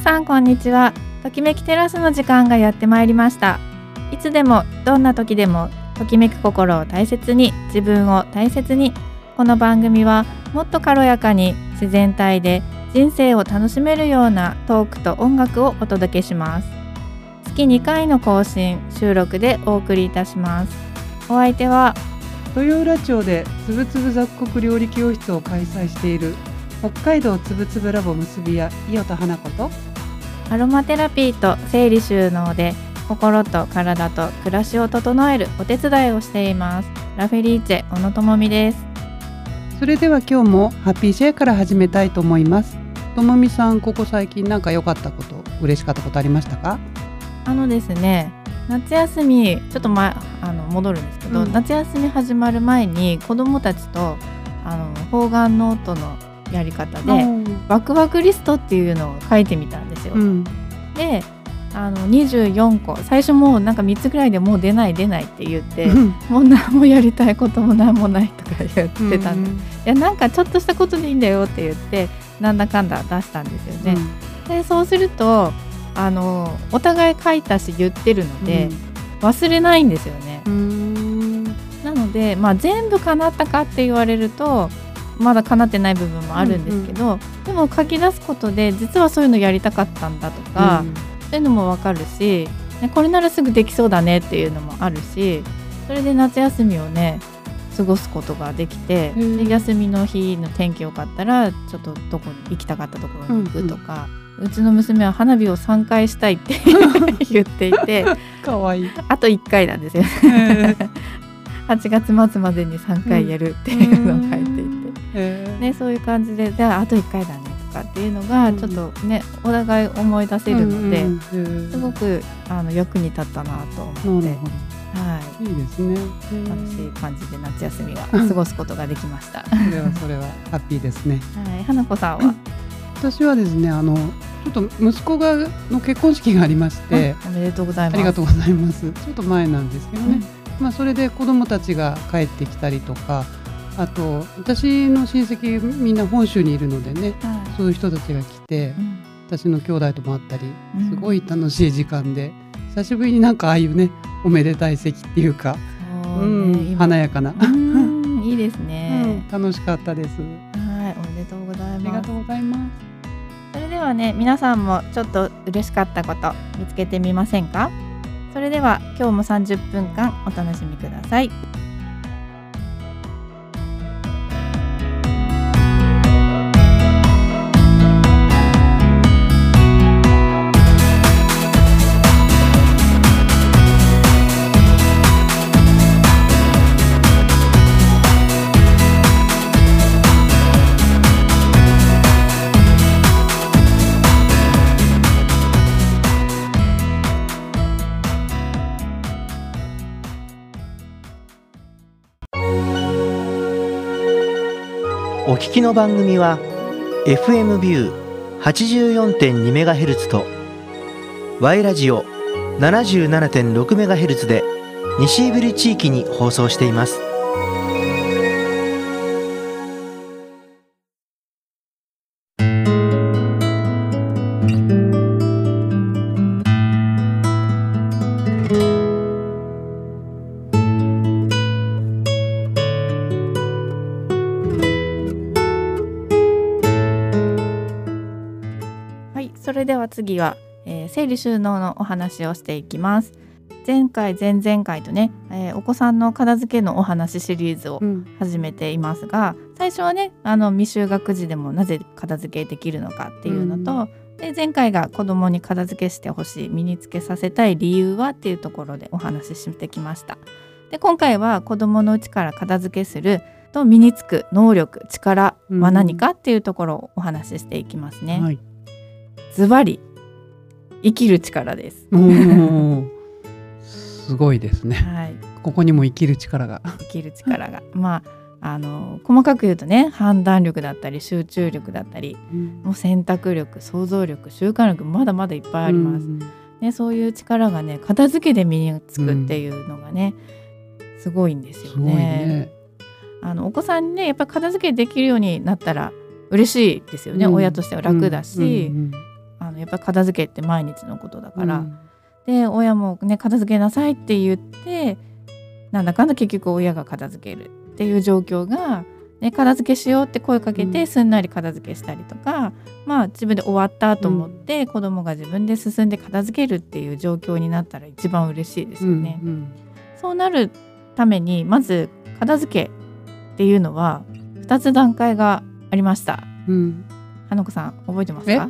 さんこんにちは。ときめきテラスの時間がやってまいりました。いつでもどんな時でもときめく心を大切に自分を大切にこの番組はもっと軽やかに自然体で人生を楽しめるようなトークと音楽をお届けします。月2回の更新収録でお送りいたします。お相手は豊浦町でつぶつぶ雑穀料理教室を開催している北海道つぶつぶラボ結び屋伊予田花子とアロマテラピーと整理収納で心と体と暮らしを整えるお手伝いをしています。ラフェリーチェ小野智美です。それでは今日もハッピーシェアから始めたいと思います。ともみさんここ最近なんか良かったこと嬉しかったことありましたか？あのですね夏休みちょっと前あの戻るんですけど、うん、夏休み始まる前に子どもたちとあの方眼ノートのやり方で、ワクワクリストっていうのを書いてみたんですよ。うん、であの24個最初もうなんか3つぐらいでもう出ない出ないって言って、うん、もう何もやりたいことも何もないとか言ってたんで、うん、いやなんかちょっとしたことでいいんだよって言ってなんだかんだ出したんですよね。でそうするとあのお互い書いたし言ってるので、忘れないんですよね。なので、まあ、全部叶ったかって言われるとまだ叶ってない部分もあるんですけど、うんうん、でも書き出すことで実はそういうのやりたかったんだとか、うん、そういうのも分かるしこれならすぐできそうだねっていうのもあるしそれで夏休みをね過ごすことができて、で休みの日の天気良かったらちょっとどこに行きたかったところに行くとか、うんうん、うちの娘は花火を3回したいって言っていて かわいい。あと1回なんですよ、8月末までに3回やるっていうのを書いていて。ね、そういう感じでじゃああと1回だねとかっていうのがちょっとね、お互い思い出せるので、すごくあの役に立ったなと思って。はい、いいですね。楽しい感じで夏休みは過ごすことができました。それはそれはハッピーですね。はい、花子さんは？私はですね、あのちょっと息子がの結婚式がありまして、おめでとうございます。ありがとうございます。ちょっと前なんですけどね。うん、まあそれで子供たちが帰ってきたりとか、あと私の親戚みんな本州にいるのでね、はい、そういう人たちが来て、うん、私の兄弟とも会ったりすごい楽しい時間で、うん、久しぶりになんかああいうねおめでたい席っていうか、う、ね、ん、華やかな。いいですね、うん、楽しかったです。はいおめでとうございます。ありがとうございます。それではね皆さんもちょっと嬉しかったこと見つけてみませんか？それでは今日も30分間お楽しみください聞きの番組は FM ビュー 84.2MHz と Y ラジオ 77.6MHz で西イブリ地域に放送しています。次は、えー、整理収納のお話をしていきます。前回前々回とね、えー、お子さんの片付けのお話シリーズを始めていますが、うん、最初はねあの未就学児でもなぜ片付けできるのかっていうのと、うん、で前回が子供に片付けしてほしい身につけさせたい理由はっていうところでお話ししてきました。で今回は子供のうちから片付けすると身につく能力力は何かっていうところをお話ししていきますね。はい。ズバリ生きる力です。すごいですね。はい。ここにも生きる力が。生きる力が、まああの細かく言うとね判断力だったり集中力だったり、うん、もう選択力想像力習慣力まだまだいっぱいあります。うん、ねそういう力がね片付けで身につくっていうのがね、うん、すごいんですよね。ねあのお子さんにねやっぱり片付けできるようになったら嬉しいですよね、親としては楽だし、のやっぱり片付けって毎日のことだから、うん、で親もね片付けなさいって言ってなんだかんだ結局親が片付けるっていう状況が、ね、片付けしようって声かけてすんなり片付けしたりとか、うん、まあ自分で終わったと思って、子供が自分で進んで片付けるっていう状況になったら一番嬉しいですよね。うんうん、そうなるためにまず片付けっていうのは2つ段階がありました。うん花子さん覚えてますか？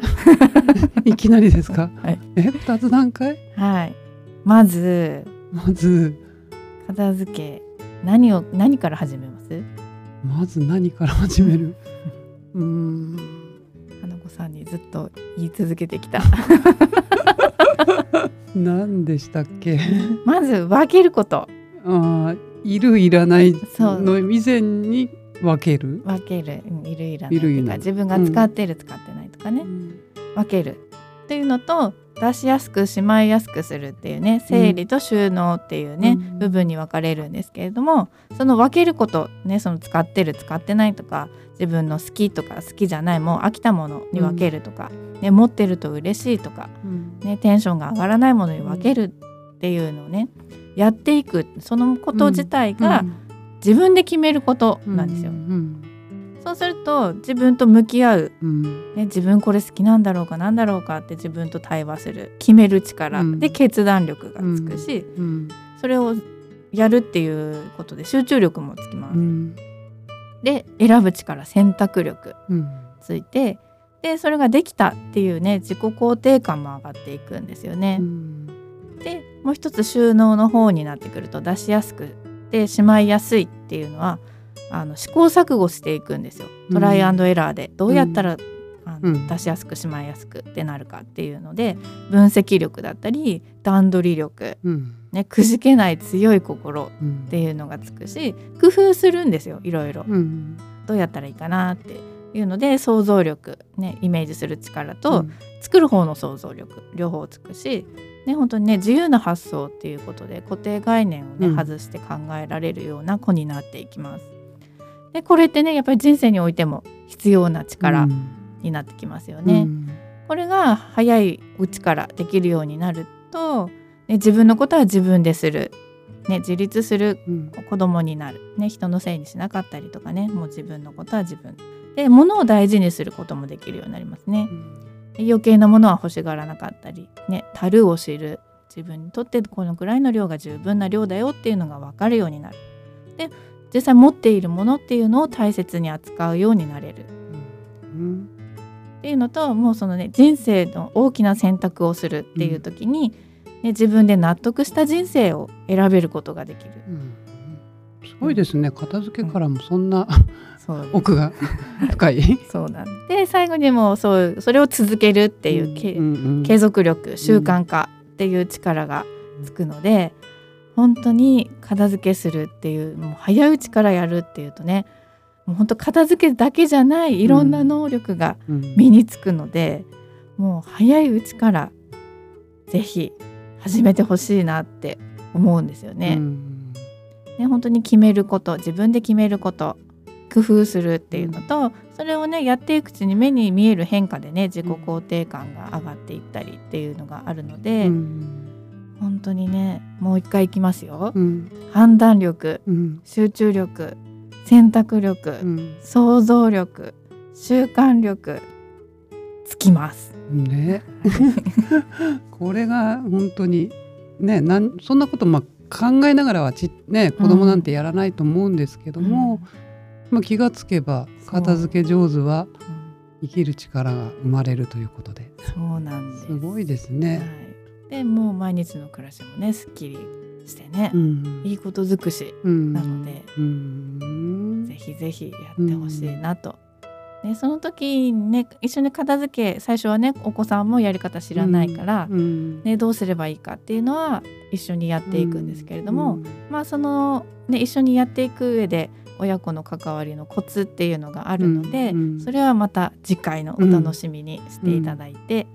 いきなりですか？はい、え？二つ段階？はい。まずまず片付け何を何から始めます？まず何から始める？うん。花子さんにずっと言い続けてきた。何でしたっけ？まず分けること。ああ、いるいらないの以前に分ける？分ける、うん、いるいらないとか自分が使ってる、使ってないとかね、うん、分ける。っていうのと出しやすくしまいやすくするっていうね整理と収納っていうね、うん、部分に分かれるんですけれどもその分けることねその使ってる使ってないとか自分の好きとか好きじゃないもう飽きたものに分けるとか、うん、ね、持ってると嬉しいとか、うん、ね、テンションが上がらないものに分けるっていうのをねやっていく。そのこと自体が、うん自分で決めることなんですよ。うん。うん、そうすると自分と向き合う、うん、ね、自分これ好きなんだろうかなんだろうかって自分と対話する。決める力、で決断力がつくし、それをやるっていうことで集中力もつきます。で選ぶ力選択力ついて、でそれができたっていうね自己肯定感も上がっていくんですよね。でもう一つ収納の方になってくると出しやすくってしまいやすいっていうのはあの試行錯誤していくんですよ。トライアンドエラーで。どうやったら、あの出しやすくしまいやすくってなるかっていうので分析力だったり段取り力、ね、くじけない強い心っていうのがつくし、工夫するんですよいろいろ、どうやったらいいかなっていうので想像力、ね、イメージする力と、作る方の想像力両方つくしね、本当にね自由な発想っていうことで固定概念をね、うん、外して考えられるような子になっていきます。でこれってねやっぱり人生においても必要な力になってきますよね。うん、これが早いうちからできるようになると、ね、自分のことは自分でする、ね、自立する子供になる、ね、人のせいにしなかったりとかねもう自分のことは自分。で物を大事にすることもできるようになりますね。うん余計なものは欲しがらなかったりね樽を知る自分にとってこのくらいの量が十分な量だよっていうのが分かるようになる。で実際持っているものっていうのを大切に扱うようになれる。うん、っていうのともうそのね人生の大きな選択をするっていう時に、ね、自分で納得した人生を選べることができる。うん。すごいですね、片付けからもそんな、奥が深い。そうなん。で最後にもそうそれを続けるっていうけ、うんうん、継続力習慣化っていう力がつくので、本当に片付けするっていうもう早いうちからやるっていうとねもう本当片付けだけじゃないいろんな能力が身につくので、うん、もう早いうちから是非始めてほしいなって思うんですよね。うん、ね本当に決めること自分で決めること工夫するっていうのとそれをねやっていくうちに目に見える変化でね自己肯定感が上がっていったりっていうのがあるので、うん、本当にねもう一回いきますよ、うん、判断力、うん、集中力選択力、想像力習慣力つきます。ね、これが本当にねなんそんなことまあ考えながらはち、ね、子供なんてやらないと思うんですけども、まあ、気がつけば片付け上手は生きる力が生まれるということで。そうなんです。すごいですね。はい、でもう毎日の暮らしもねすっきりしてね、うん、いいこと尽くしなので、うん、ぜひぜひやってほしいなと。ね、その時にね一緒に片付け最初はねお子さんもやり方知らないから、ね、どうすればいいかっていうのは一緒にやっていくんですけれども、まあその、ね、一緒にやっていく上で親子の関わりのコツっていうのがあるので、うんうん、それはまた次回のお楽しみにしていただいて、うん、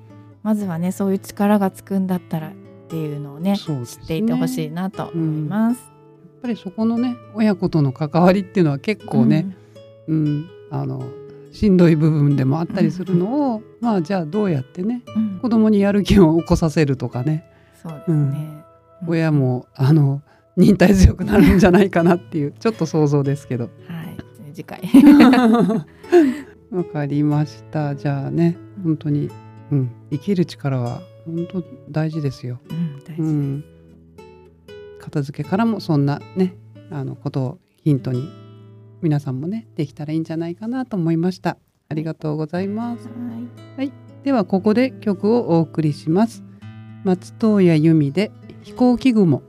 まずはねそういう力がつくんだったらっていうのをね、ね、知っていてほしいなと思います、やっぱりそこのね親子との関わりっていうのは結構ね、うん。あのしんどい部分でもあったりするのを、まあじゃあどうやってね、うん、子供にやる気を起こさせるとかね。そうですね、うん、親もあの忍耐強くなるんじゃないかなっていう ちょっと想像ですけど。はい。次回。わかりました。じゃあね本当に、うん、生きる力は本当大事ですよ。うん、大事、うん、片付けからもそんなねあのことをヒントに皆さんもねできたらいいんじゃないかなと思いました。ありがとうございます。はい、ではここで曲をお送りします。松任谷由実で飛行機雲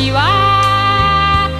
私は、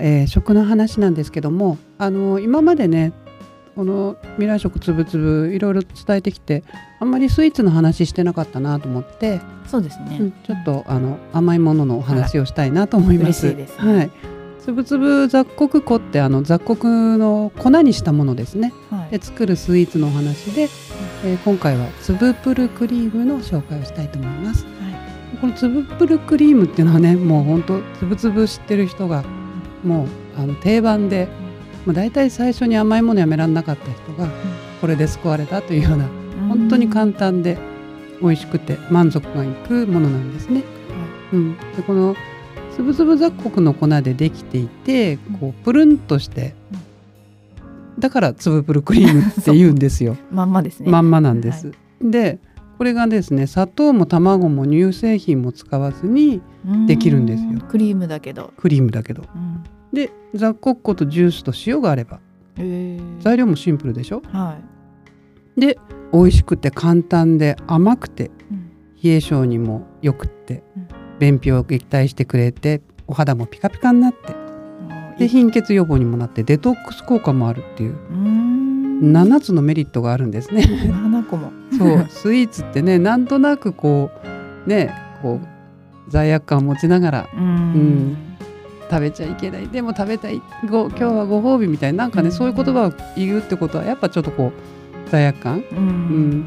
えー、食の話なんですけどもあの今までねこの未来食つぶつぶいろいろ伝えてきてあんまりスイーツの話してなかったなと思ってそうですね、うん、ちょっとあの甘いもののお話をしたいなと思います。はい、ね、はい、つぶつぶ雑穀粉ってあの雑穀の粉にしたものですね、はい、で作るスイーツのお話で、えー、今回はつぶプルクリームの紹介をしたいと思います。はい、このつぶプルクリームっていうのはねもう本当つぶつぶ知ってる人がもうあの定番で。まあ、大体最初に甘いものやめられなかった人がこれで救われたというような本当に簡単で美味しくて満足がいくものなんですね。うん、でこのつぶつぶ雑穀の粉でできていてこうプルンとしてだからつぶプルクリームって言うんですよ。まんまですね。まんまなんです。はい、でこれがですね砂糖も卵も乳製品も使わずにできるんですよ。クリームだけど。クリームだけど。うん、で雑穀粉とジュースと塩があれば、え。ー、材料もシンプルでしょ、はい、で美味しくて簡単で甘くて、うん、冷え性にもよくって、うん、便秘を撃退してくれてお肌もピカピカになってで貧血予防にもなってデトックス効果もあるっていう7つのメリットがあるんですね。7個も。そう。スイーツってねなんとなくこうねこう罪悪感を持ちながらうん、食べちゃいけない。でも食べたい。ご今日はご褒美みたいな。なんかね、うん、そういう言葉を言うってことはやっぱちょっとこう罪悪感、うん、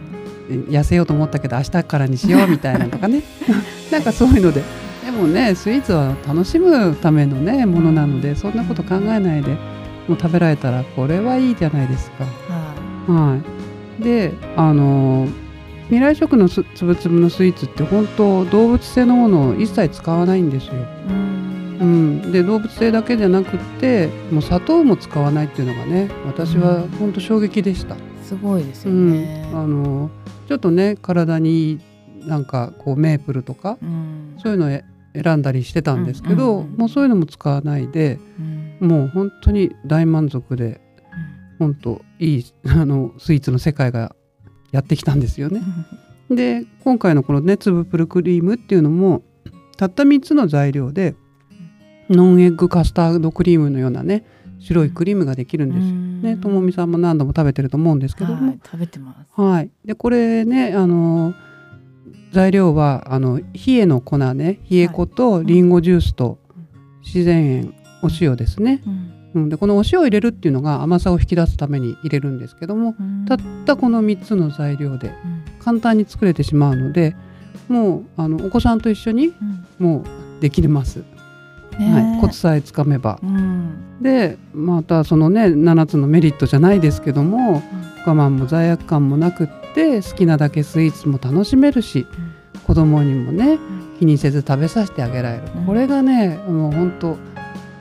うん、痩せようと思ったけど明日からにしようみたいなとかね。なんかそういうので。でもねスイーツは楽しむためのねものなのでそんなこと考えないでもう食べられたらこれはいいじゃないですか。はい、であの未来食のつぶつぶのスイーツって本当動物性のものを一切使わないんですよ。うん。うん、で動物性だけじゃなくってもう砂糖も使わないっていうのがね私は本当衝撃でした、うん、すごいですよね、うん、あのちょっとね体になんかこうメープルとか、うん、そういうのを選んだりしてたんですけど、もうそういうのも使わないで、もう本当に大満足で、本当いいあのスイーツの世界がやってきたんですよね。で今回のこのね粒プルクリームっていうのもたった3つの材料でノンエッグカスタードクリームのようなね白いクリームができるんですよね。ともみさんも何度も食べてると思うんですけども、はい、食べてます。はい。でこれねあの材料はあの冷えの粉ね冷え粉とりんごジュースと自然塩お塩ですね。うん、でこのお塩を入れるっていうのが甘さを引き出すために入れるんですけども、たったこの3つの材料で簡単に作れてしまうのでもうあのお子さんと一緒にもうできます。はい、コツさえつかめば、うん、でまたそのね7つのメリットじゃないですけども、うん、我慢も罪悪感もなくって好きなだけスイーツも楽しめるし、うん、子供にもね気にせず食べさせてあげられる、これがねもう本当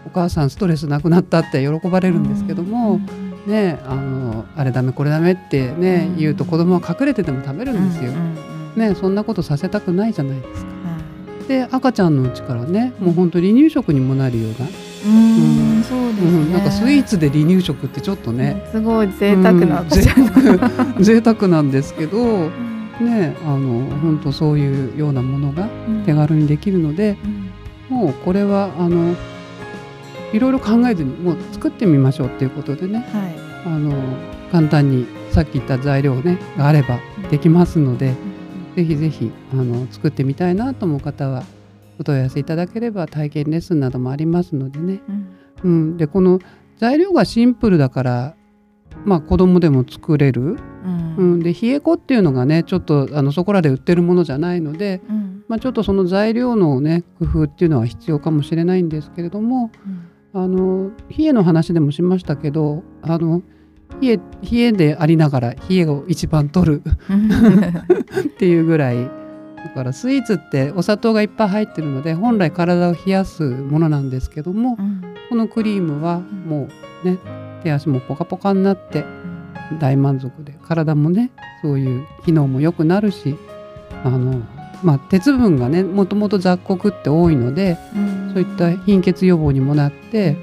お母さんストレスなくなったって喜ばれるんですけども、ねあのあれダメこれダメってね、言うと子供は隠れてても食べるんですよ。ねそんなことさせたくないじゃないですか。で赤ちゃんのうちからねもう本当離乳食にもなるような。うんそうですね、うん、なんかスイーツで離乳食ってちょっとね、すごい贅沢な、うん、贅沢贅沢なんですけど、ねあの本当そういうようなものが手軽にできるので、もうこれはあのいろいろ考えずにもう作ってみましょうっていうことでね、はい、あの簡単にさっき言った材料ねがあればできますので。ぜひぜひあの作ってみたいなと思う方はお問い合わせいただければ体験レッスンなどもありますのでね、うん、うん、でこの材料がシンプルだからまあ子供でも作れる、うん、うん、で冷え粉っていうのがねちょっとあのそこらで売ってるものじゃないので、うん、まあ、ちょっとその材料のね工夫っていうのは必要かもしれないんですけれども、あの冷えの話でもしましたけどあの冷え冷えでありながら冷えを一番取る っていうぐらい。だからスイーツってお砂糖がいっぱい入ってるので本来体を冷やすものなんですけども、うん、このクリームはもうね手足もポカポカになって大満足で体もねそういう機能も良くなるしあの、まあ、鉄分がねもともと雑穀って多いので、うん、そういった貧血予防にもなって、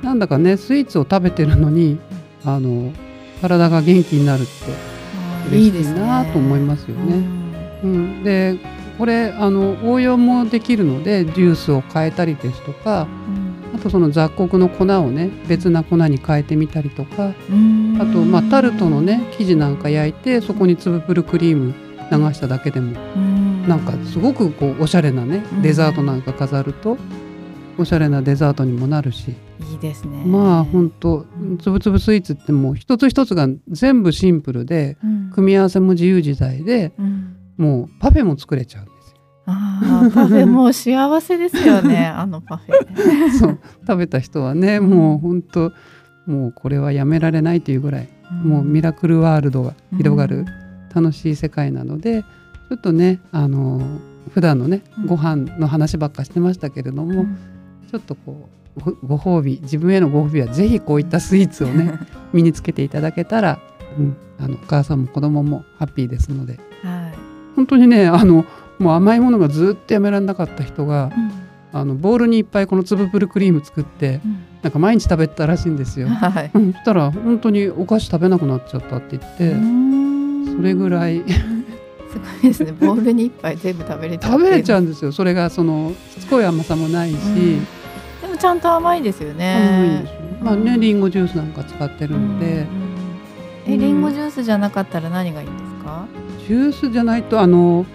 うん、なんだかねスイーツを食べてるのにあの体が元気になるって嬉しいなと思いますよね。うん、でこれあの応用もできるのでジュースを変えたりですとか、うん、あとその雑穀の粉をね別な粉に変えてみたりとかあとまあタルトのね生地なんか焼いてそこに粒プルクリーム流しただけでもなんかすごくこうおしゃれなねデザートなんか飾るとおしゃれなデザートにもなるし。いいですね。まあ本当つぶつぶスイーツってもう一つ一つが全部シンプルで、組み合わせも自由自在で、もうパフェも作れちゃうんですよ。あパフェもう幸せですよね。あのパフェ そう。食べた人はねもう本当もうこれはやめられないというぐらい、もうミラクルワールドが広がる楽しい世界なので、ちょっとねあの普段のねご飯の話ばっかしてましたけれども、ちょっとこうご褒美自分へのご褒美はぜひこういったスイーツをね 身につけていただけたら、うん、あのお母さんも子供もハッピーですので、はい、本当にねあのもう甘いものがずっとやめられなかった人が、うん、あのボウルにいっぱいこの粒プルクリーム作って、うん、なんか毎日食べたらしいんですよ。はい、うん、そしたら本当にお菓子食べなくなっちゃったって言ってそれぐらいすごいですね。ボウルに一杯全部食べれちゃう食べれちゃうんですよ。それがそのしつこい甘さもないし、でもちゃんと甘いですよね。まあねりん。ごジュースなんか使ってるので、えりん。ごジュースじゃなかったら何がいいんですか？ジュースじゃないとあの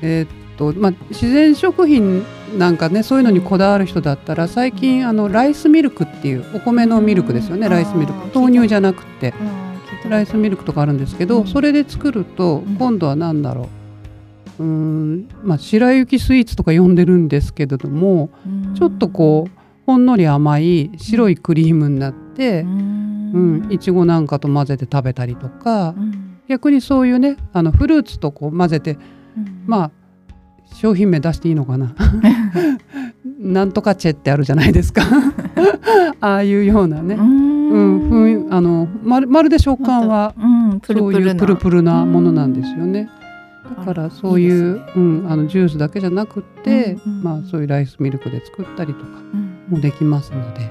えー、っとまあ自然食品なんかねそういうのにこだわる人だったら最近あのライスミルクっていうお米のミルクですよね、ライスミルク。豆乳じゃなくて。ライスミルクとかあるんですけど、うん、それで作ると今度は何だろう。うんまあ白雪スイーツとか呼んでるんですけれどもちょっとこうほんのり甘い白いクリームになってうん。いちごなんかと混ぜて食べたりとか逆にそういうねあのフルーツとこう混ぜてまあ商品名出していいのかな？なんとかチェってあるじゃないですか。ああいうようなねうんあのまるまるで食感は、うん、そういうプルプルなものなんですよね。だからそういう、ね、うん、あのジュースだけじゃなくて、うんうん、まあそういうライスミルクで作ったりとかもできますので、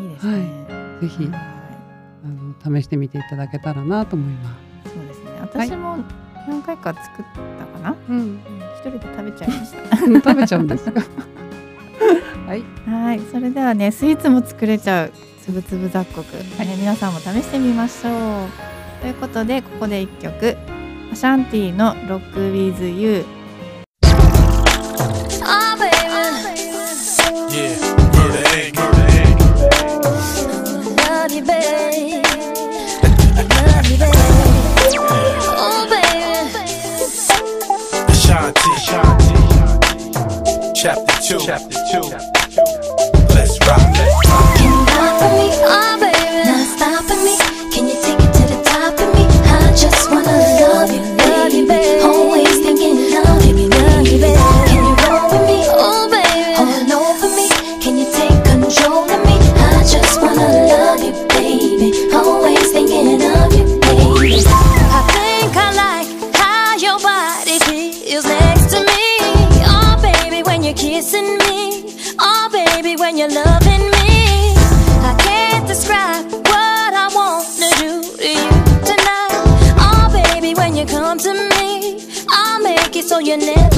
いいですね。はい、ぜひ、あの試してみていただけたらなと思います。そうですね。私も何回か作ったかな。はい、うん、一人で食べちゃいました。食べちゃうんですか。はい。はい、それではね、スイーツも作れちゃうつぶつぶ雑穀、はい、皆さんも試してみましょう。ということでここで1曲。アシャンティの「ロック with you」Chapter 2 Chapter 2 millionaire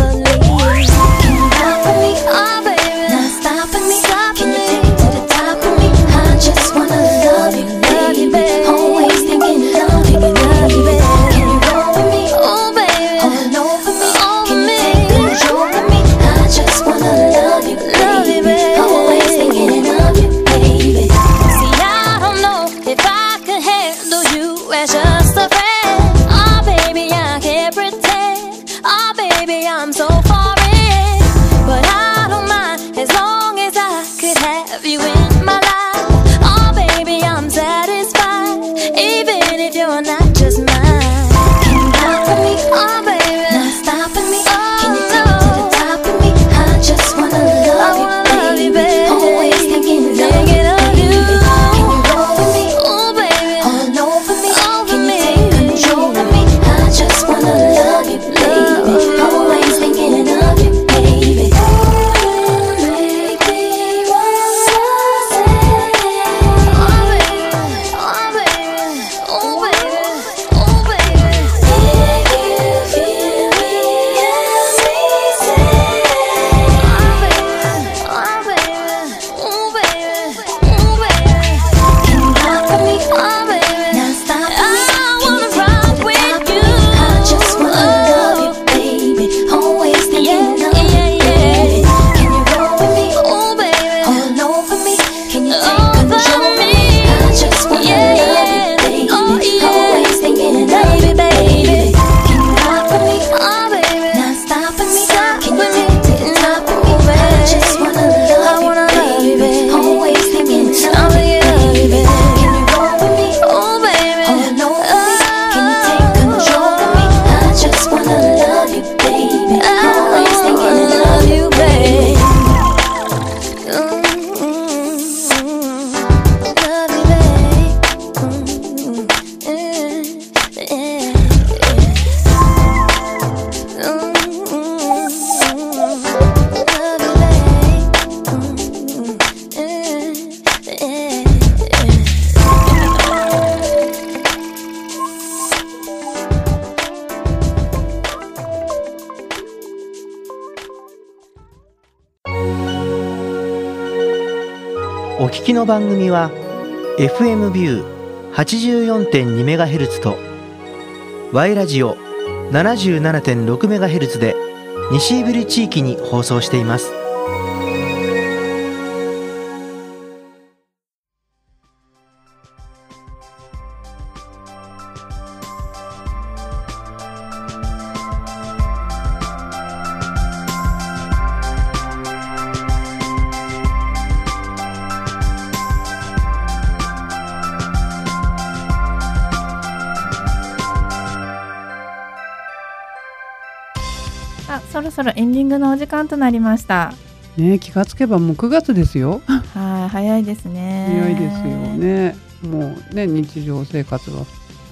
聞きの番組は FM ビュー 84.2MHz と Y ラジオ 77.6MHz で西ブリ地域に放送しています。グのお時間となりました。ね気がつけばもう9月ですよ。はい早いですね。早いですよね。もうね日常生活が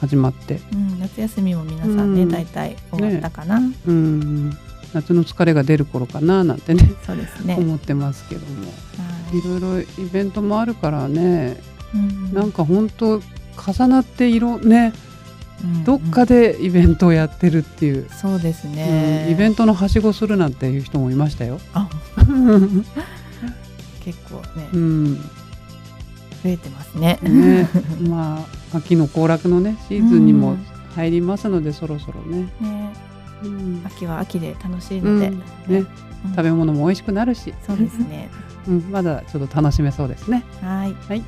始まって、うん、夏休みも皆さんね、うん、大体終わったかな、ね、うん。夏の疲れが出る頃かななんてねそうですね。思ってますけども、はい、いろいろイベントもあるからね、うん、なんか本当重なって色ねどっかでイベントをやってるっていう、そうですね、うん、イベントのはしごするなんていう人もいましたよ。結構ね、うん、増えてますね。ね。まあ秋の行楽のねシーズンにも入りますので、そろそろね。ね。うん、秋は秋で楽しいので、ね、食べ物も美味しくなるし、そうですね。うん、まだちょっと楽しめそうですね。はい。はい。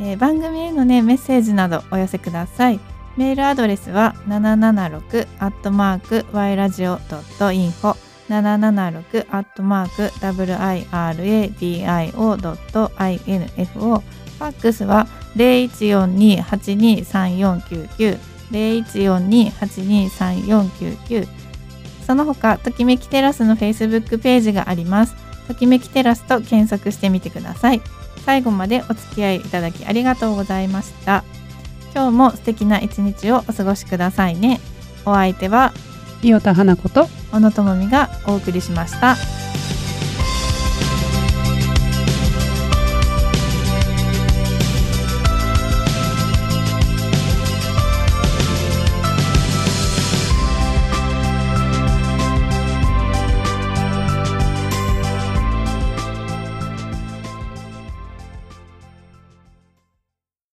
えー、番組へのねメッセージなどお寄せください。メールアドレスは776アットマーク y ラジオドットインフォ。776アットマーク wiradio.info ファックスは0142823499 0142823499その他ときめきテラスのフェイスブックページがあります。ときめきテラスと検索してみてください。最後までお付き合いいただきありがとうございました。今日も素敵な一日をお過ごしくださいねお相手は伊予田花子と小野智美がお送りしました。